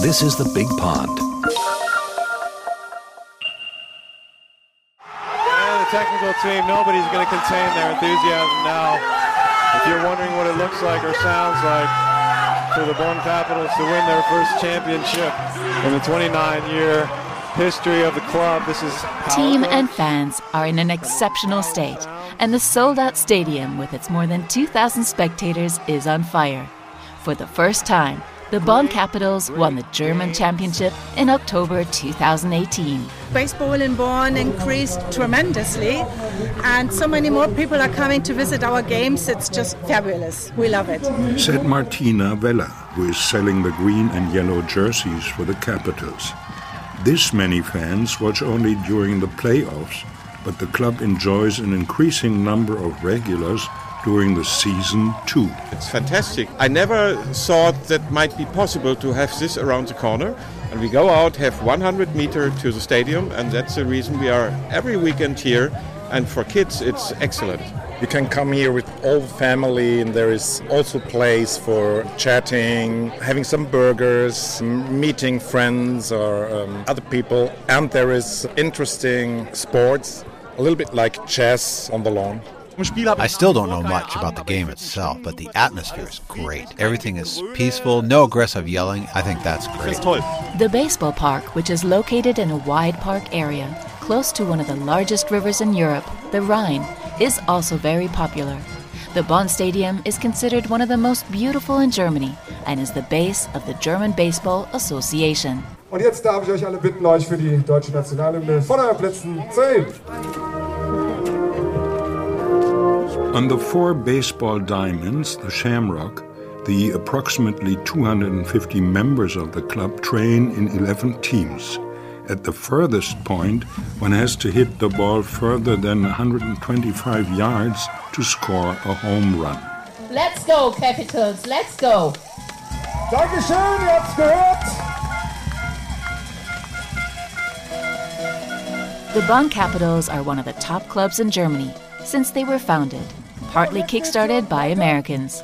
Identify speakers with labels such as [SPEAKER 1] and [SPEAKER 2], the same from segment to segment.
[SPEAKER 1] This is the Big Pond.
[SPEAKER 2] And the technical team, nobody's going to contain their enthusiasm now. If you're wondering what it looks like or sounds like for the Bonn Capitals to win their first championship in the 29-year history of the club, this is
[SPEAKER 3] Team and fans are in an exceptional state, and the sold out stadium with its more than 2,000 spectators is on fire. For the first time, the Bonn Capitals won the German championship in October 2018.
[SPEAKER 4] Baseball in Bonn increased tremendously, and so many more people are coming to visit our games. It's just fabulous. We love it.
[SPEAKER 5] Said Martina Weller, who is selling the green and yellow jerseys for the Capitals. This many fans watch only during the playoffs, but the club enjoys an increasing number of regulars during the season too.
[SPEAKER 6] It's fantastic. I never thought that might be possible to have this around the corner. And we go out, have 100 meter to the stadium, and that's the reason we are every weekend here. And for kids, it's excellent.
[SPEAKER 7] You can come here with all family, and there is also place for chatting, having some burgers, meeting friends or um, other people, and there is interesting sports, a little bit like chess on the lawn.
[SPEAKER 8] I still don't know much about the game itself, but the atmosphere is great. Everything is peaceful, no aggressive yelling. I think that's great.
[SPEAKER 3] The baseball park, which is located in a wide park area close to one of the largest rivers in Europe, the Rhine, is also very popular. The Bonn Stadium is considered one of the most beautiful in Germany and is the base of the German Baseball Association.
[SPEAKER 9] Und jetzt darf ich euch alle bitten, euch für die deutsche Nationalhymne von euren Plätzen zu heben.
[SPEAKER 5] On the four baseball diamonds, the Shamrock, the approximately 250 members of the club train in 11 teams. At the furthest point, one has to hit the ball further than 125 yards to score a home run.
[SPEAKER 10] Let's go, Capitals, let's go!
[SPEAKER 9] Dankeschön, ihr habt's gehört!
[SPEAKER 3] The Bonn Capitals are one of the top clubs in Germany since they were founded, partly kickstarted by Americans.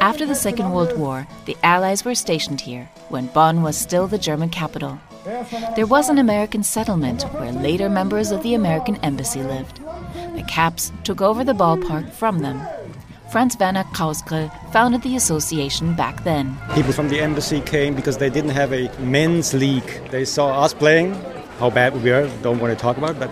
[SPEAKER 3] After the Second World War, the Allies were stationed here when Bonn was still the German capital. There was an American settlement where later members of the American embassy lived. The Caps took over the ballpark from them. Franz Werner Krausgrill founded the association back then.
[SPEAKER 11] People from the embassy came because they didn't have a men's league. They saw us playing, how bad we were, don't want to talk about, but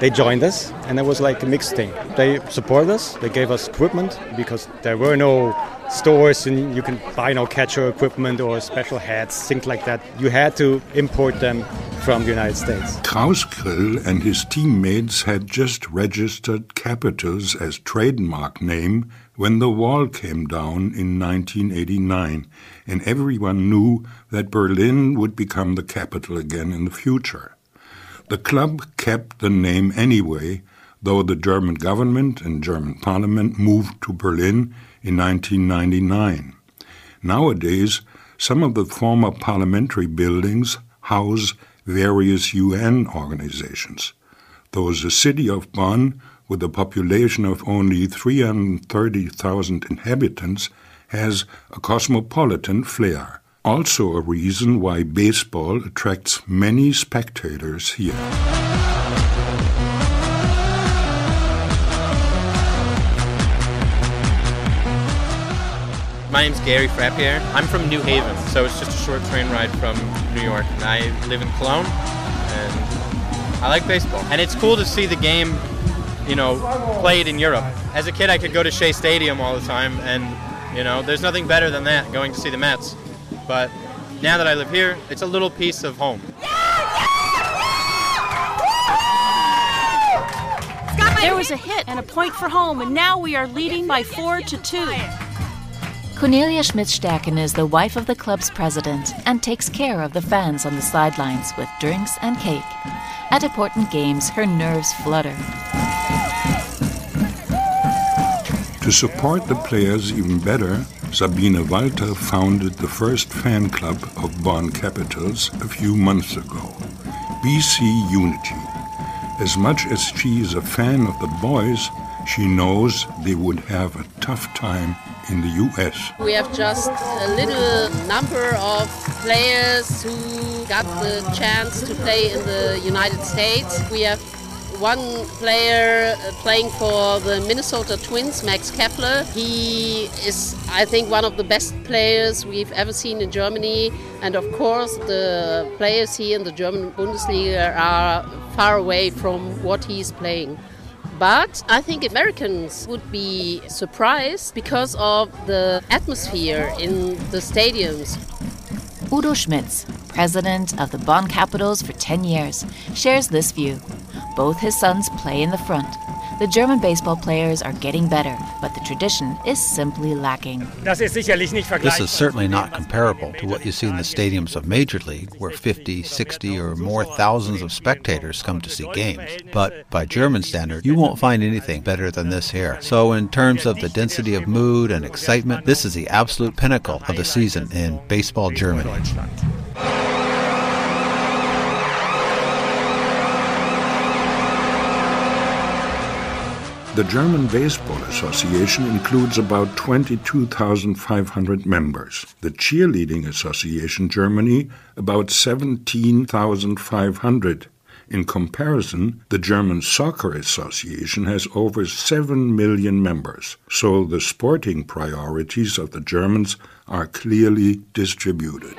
[SPEAKER 11] they joined us and it was like a mixed thing. They supported us, they gave us equipment because there were no stores and you can buy no catcher equipment or special hats, things like that. You had to import them from the United States.
[SPEAKER 5] Krausgrill and his teammates had just registered Capitals as trademark name when the wall came down in 1989, and everyone knew that Berlin would become the capital again in the future. The club kept the name anyway, though the German government and German parliament moved to Berlin in 1999. Nowadays, some of the former parliamentary buildings house various UN organizations, though the city of Bonn, with a population of only 330,000 inhabitants, has a cosmopolitan flair. Also, a reason why baseball attracts many spectators here.
[SPEAKER 12] My name's Gary Frappier. I'm from New Haven, so it's just a short train ride from New York. And I live in Cologne, and I like baseball. And it's cool to see the game, you know, played in Europe. As a kid, I could go to Shea Stadium all the time, and, you know, there's nothing better than that, going to see the Mets. But now that I live here, it's a little piece of home.
[SPEAKER 13] There was a hit and a point for home, and now we are leading by four to two.
[SPEAKER 3] Cornelia Schmidt-Stärken is the wife of the club's president and takes care of the fans on the sidelines with drinks and cake. At important games, her nerves flutter.
[SPEAKER 5] To support the players even better, Sabine Walter founded the first fan club of Bonn Capitals a few months ago, BC Unity. As much as she is a fan of the boys, she knows they would have a tough time in the US.
[SPEAKER 1] We have just a little number of players who got the chance to play in the United States. We have one player uh, playing for the Minnesota Twins, Max Kepler. He is, I think, one of the best players we've ever seen in Germany. And of course, the players here in the German Bundesliga are far away from what he's playing. But I think Americans would be surprised because of the atmosphere in the stadiums.
[SPEAKER 3] Udo Schmitz, president of the Bonn Capitals for 10 years, shares this view. Both his sons play in the front. The German baseball players are getting better, but the tradition is simply lacking.
[SPEAKER 8] This is certainly not comparable to what you see in the stadiums of Major League, where 50, 60, or more thousands of spectators come to see games. But by German standard, you won't find anything better than this here. So, in terms of the density of mood and excitement, this is the absolute pinnacle of the season in baseball Germany.
[SPEAKER 5] The German Baseball Association includes about 22,500 members. The Cheerleading Association Germany about 17,500. In comparison, the German Soccer Association has over 7 million members, so the sporting priorities of the Germans are clearly distributed.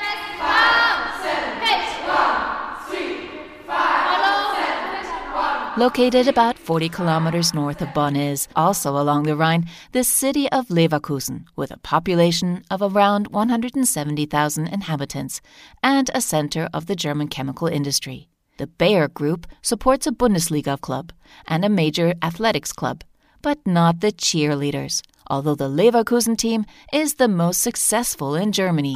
[SPEAKER 3] Located about 40 kilometers north of Bonn is, also along the Rhine, the city of Leverkusen, with a population of around 170,000 inhabitants and a center of the German chemical industry. The Bayer Group supports a Bundesliga club and a major athletics club, but not the cheerleaders, although the Leverkusen team is the most successful in Germany.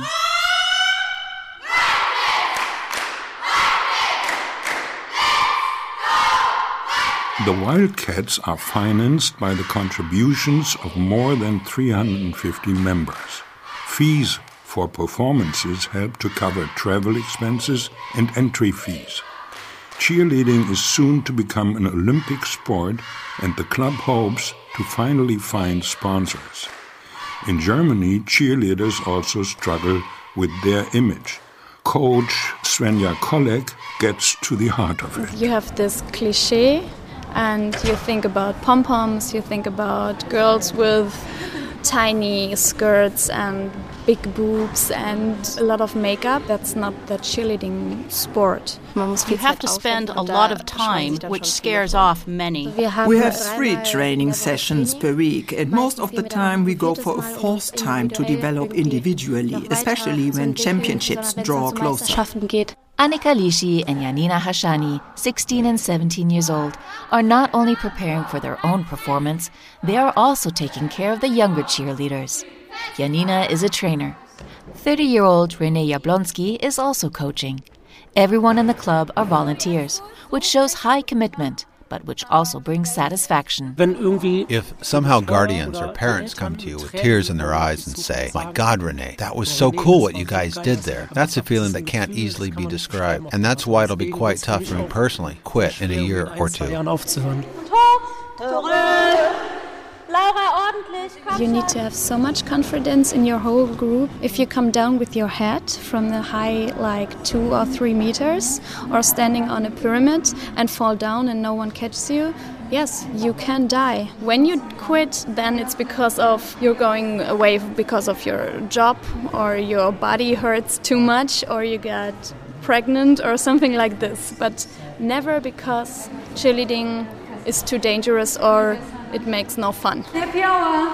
[SPEAKER 5] The Wildcats are financed by the contributions of more than 350 members. Fees for performances help to cover travel expenses and entry fees. Cheerleading is soon to become an Olympic sport, and the club hopes to finally find sponsors. In Germany, cheerleaders also struggle with their image. Coach Svenja Kolek gets to the heart of it.
[SPEAKER 14] You have this cliche and you think about pom poms, you think about girls with tiny skirts and big boobs and a lot of makeup. That's not the cheerleading sport.
[SPEAKER 13] You have to spend a lot of time, which scares off many.
[SPEAKER 15] We have three training sessions per week, and most of the time we go for a fourth time to develop individually, especially when championships draw closer.
[SPEAKER 3] Annika Lishi and Yanina Hashani, 16 and 17 years old, are not only preparing for their own performance, they are also taking care of the younger cheerleaders. Yanina is a trainer. 30 year old Rene Jablonski is also coaching. Everyone in the club are volunteers, which shows high commitment but which also brings satisfaction.
[SPEAKER 8] If somehow guardians or parents come to you with tears in their eyes and say, My God, Renee, that was so cool what you guys did there, that's a feeling that can't easily be described. And that's why it'll be quite tough for me personally, quit in a year or two.
[SPEAKER 14] You need to have so much confidence in your whole group. If you come down with your head from the high, like two or three meters, or standing on a pyramid and fall down and no one catches you, yes, you can die. When you quit, then it's because of you're going away because of your job, or your body hurts too much, or you get pregnant, or something like this. But never because cheerleading is too dangerous or it makes no fun. Happy hour!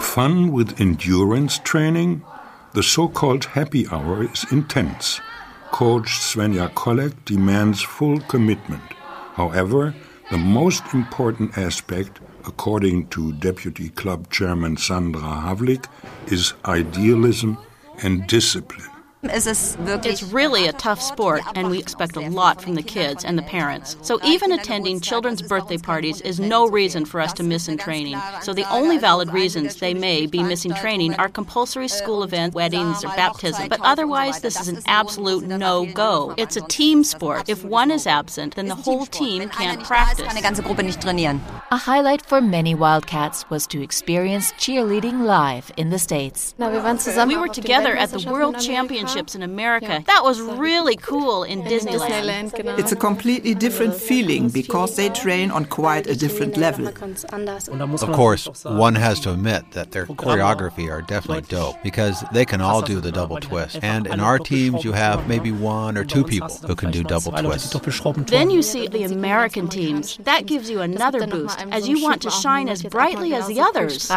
[SPEAKER 5] Fun with endurance training? The so called happy hour is intense. Coach Svenja Kolek demands full commitment. However, the most important aspect, according to Deputy Club Chairman Sandra Havlik, is idealism and discipline.
[SPEAKER 13] It's really a tough sport, and we expect a lot from the kids and the parents. So even attending children's birthday parties is no reason for us to miss in training. So the only valid reasons they may be missing training are compulsory school events, weddings, or baptism. But otherwise, this is an absolute no go. It's a team sport. If one is absent, then the whole team can't practice.
[SPEAKER 3] A highlight for many Wildcats was to experience cheerleading live in the States.
[SPEAKER 13] We were together at the World Championships in America. That was really cool in Disneyland.
[SPEAKER 15] It's a completely different feeling because they train on quite a different level.
[SPEAKER 8] Of course, one has to admit that their choreography are definitely dope because they can all do the double twist. And in our teams, you have maybe one or two people who can do double twists.
[SPEAKER 13] Then you see the American teams. That gives you another boost as you want to shine as brightly as the others.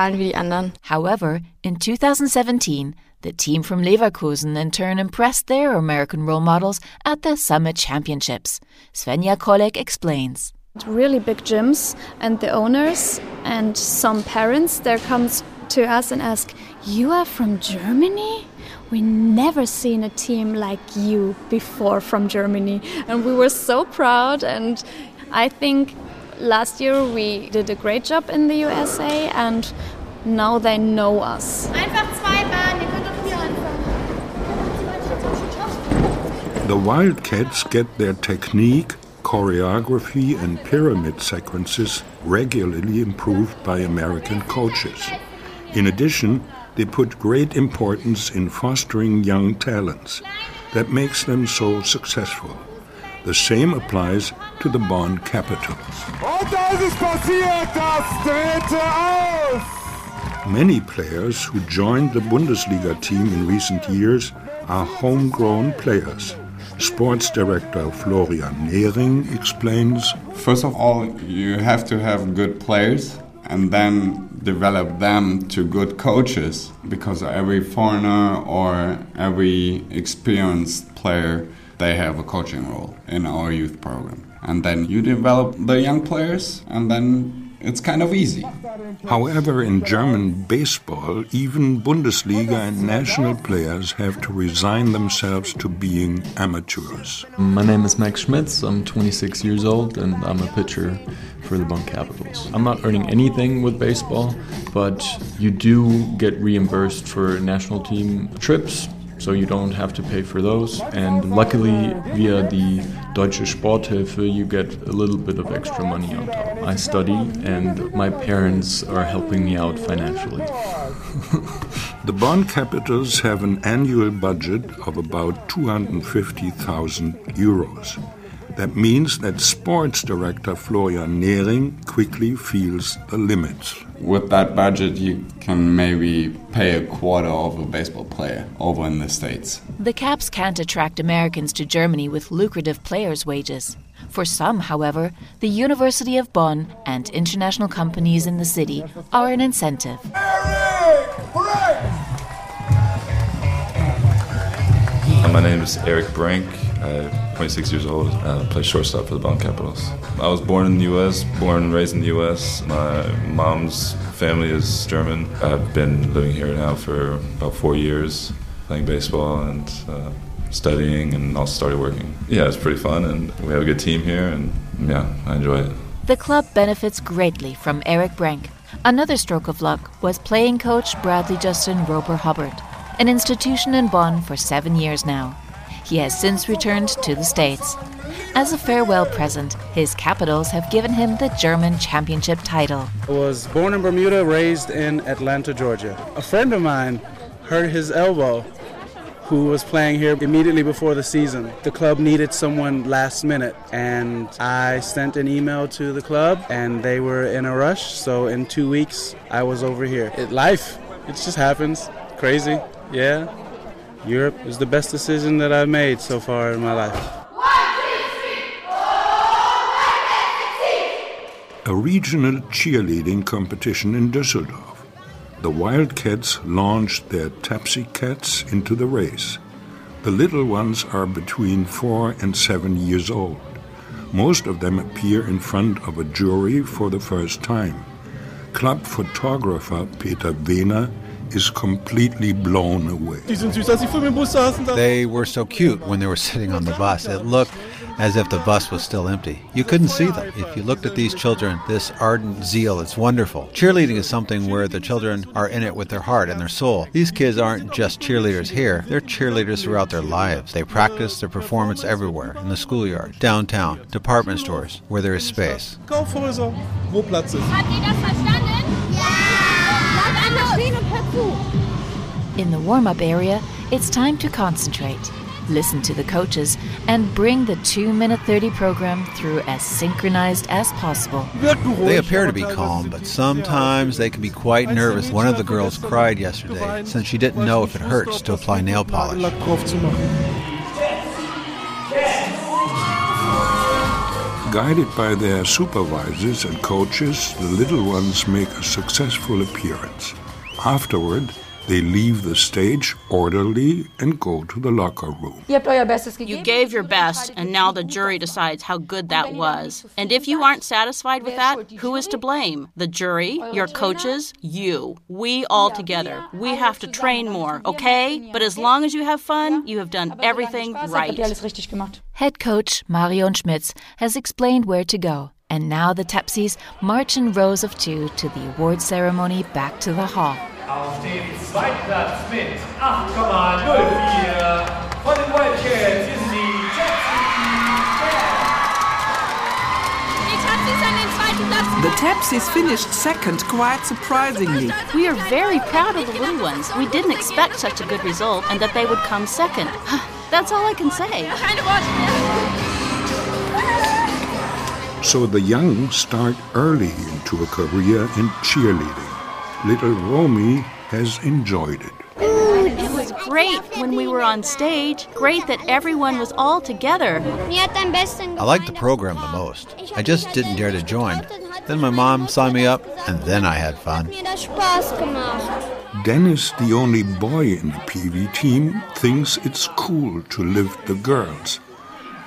[SPEAKER 3] However, in 2017, the team from Leverkusen in turn impressed their American role models at the Summit Championships. Svenja Kolek explains.
[SPEAKER 14] Really big gyms, and the owners and some parents there comes to us and ask, "You are from Germany?" We never seen a team like you before from Germany, and we were so proud. And I think last year we did a great job in the USA, and now they know us.
[SPEAKER 5] The Wildcats get their technique, choreography, and pyramid sequences regularly improved by American coaches. In addition, they put great importance in fostering young talents. That makes them so successful. The same applies to the Bonn Capitals. Many players who joined the Bundesliga team in recent years are homegrown players. Sports director Florian Nehring explains
[SPEAKER 16] First of all, you have to have good players and then develop them to good coaches because every foreigner or every experienced player they have a coaching role in our youth program. And then you develop the young players and then it's kind of easy.
[SPEAKER 5] However, in German baseball, even Bundesliga and national players have to resign themselves to being amateurs.
[SPEAKER 17] My name is Max Schmitz. I'm 26 years old and I'm a pitcher for the Bonn Capitals. I'm not earning anything with baseball, but you do get reimbursed for national team trips, so you don't have to pay for those. And luckily, via the Deutsche Sporthilfe, you get a little bit of extra money on top. I study, and my parents are helping me out financially.
[SPEAKER 5] The Bonn Capitals have an annual budget of about 250,000 euros. That means that sports director Florian Nehring quickly feels the limits.
[SPEAKER 16] With that budget, you can maybe pay a quarter of a baseball player over in the States.
[SPEAKER 3] The Caps can't attract Americans to Germany with lucrative players' wages. For some, however, the University of Bonn and international companies in the city are an incentive.
[SPEAKER 18] My name is Eric Brink. I'm 26 years old. I play shortstop for the Bonn Capitals. I was born in the U.S., born and raised in the U.S. My mom's family is German. I've been living here now for about four years, playing baseball and uh, studying, and also started working. Yeah, it's pretty fun, and we have a good team here, and yeah, I enjoy it.
[SPEAKER 3] The club benefits greatly from Eric Brink. Another stroke of luck was playing coach Bradley Justin Roper Hubbard, an institution in Bonn for seven years now. He has since returned to the States. As a farewell present, his Capitals have given him the German championship title.
[SPEAKER 19] I was born in Bermuda, raised in Atlanta, Georgia. A friend of mine hurt his elbow who was playing here immediately before the season. The club needed someone last minute, and I sent an email to the club, and they were in a rush. So in two weeks, I was over here. It, life, it just happens. Crazy, yeah. Europe is the best decision that I've made so far in my life.
[SPEAKER 5] A regional cheerleading competition in Düsseldorf. The Wildcats launched their Tapsi Cats into the race. The little ones are between four and seven years old. Most of them appear in front of a jury for the first time. Club photographer Peter Wehner is completely blown away.
[SPEAKER 8] They were so cute when they were sitting on the bus. It looked as if the bus was still empty. You couldn't see them. If you looked at these children, this ardent zeal, it's wonderful. Cheerleading is something where the children are in it with their heart and their soul. These kids aren't just cheerleaders here, they're cheerleaders throughout their lives. They practice their performance everywhere in the schoolyard, downtown, department stores, where there is space.
[SPEAKER 3] Warm up area, it's time to concentrate, listen to the coaches, and bring the 2 Minute 30 program through as synchronized as possible.
[SPEAKER 8] They appear to be calm, but sometimes they can be quite nervous. One of the girls cried yesterday since she didn't know if it hurts to apply nail polish.
[SPEAKER 5] Guided by their supervisors and coaches, the little ones make a successful appearance. Afterward, they leave the stage orderly and go to the locker room.
[SPEAKER 13] You gave your best, and now the jury decides how good that was. And if you aren't satisfied with that, who is to blame? The jury, your coaches, you. We all together. We have to train more, okay? But as long as you have fun, you have done everything right.
[SPEAKER 3] Head coach Marion Schmitz has explained where to go, and now the Tepsis march in rows of two to the award ceremony back to the hall.
[SPEAKER 20] Auf dem Zweitplatz mit 8,04 von den Wildcats sind die
[SPEAKER 15] The Tepsis finished second quite surprisingly.
[SPEAKER 13] We are very proud of the little ones. We didn't expect such a good result and that they would come second. That's all I can say.
[SPEAKER 5] So the young start early into a career in cheerleading. Little Romy has enjoyed it.
[SPEAKER 13] It was great when we were on stage. Great that everyone was all together.
[SPEAKER 8] I liked the program the most. I just didn't dare to join. Then my mom signed me up, and then I had fun.
[SPEAKER 5] Dennis, the only boy in the PV team, thinks it's cool to lift the girls.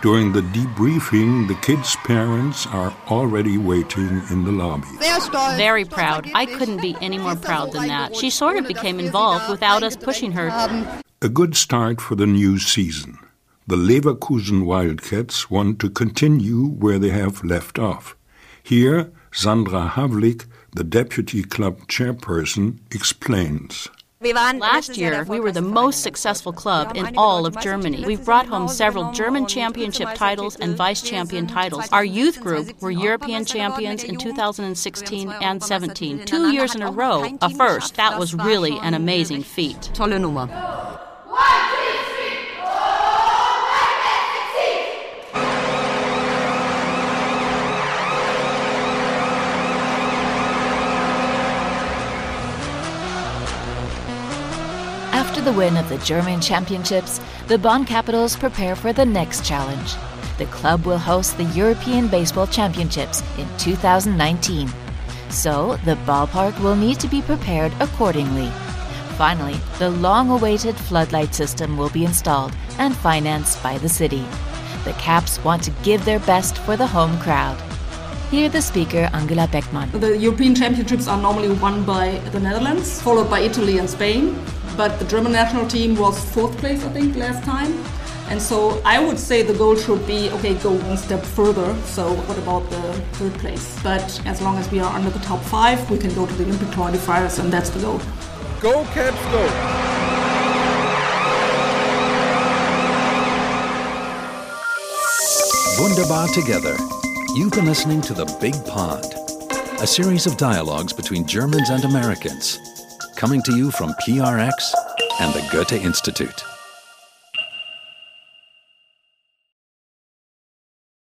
[SPEAKER 5] During the debriefing, the kids' parents are already waiting in the lobby.
[SPEAKER 13] Very proud. I couldn't be any more proud than that. She sort of became involved without us pushing her.
[SPEAKER 5] A good start for the new season. The Leverkusen Wildcats want to continue where they have left off. Here, Sandra Havlik, the deputy club chairperson, explains.
[SPEAKER 13] Last year, we were the most successful club in all of Germany. We've brought home several German championship titles and vice champion titles. Our youth group were European champions in 2016 and 17, two years in a row, a first. That was really an amazing feat.
[SPEAKER 21] Tolle Nummer.
[SPEAKER 3] After the win of the German championships, the Bonn Capitals prepare for the next challenge. The club will host the European Baseball Championships in 2019. So, the ballpark will need to be prepared accordingly. Finally, the long awaited floodlight system will be installed and financed by the city. The Caps want to give their best for the home crowd. Hear the speaker Angela Beckmann.
[SPEAKER 22] The European Championships are normally won by the Netherlands, followed by Italy and Spain. But the German national team was fourth place, I think, last time. And so I would say the goal should be okay, go one step further. So, what about the third place? But as long as we are under the top five, we can go to the Olympic qualifiers, and that's the goal.
[SPEAKER 23] Go, Caps, go!
[SPEAKER 24] Wunderbar Together. You've been listening to The Big Pond, a series of dialogues between Germans and Americans, coming to you from PRX and the Goethe Institute.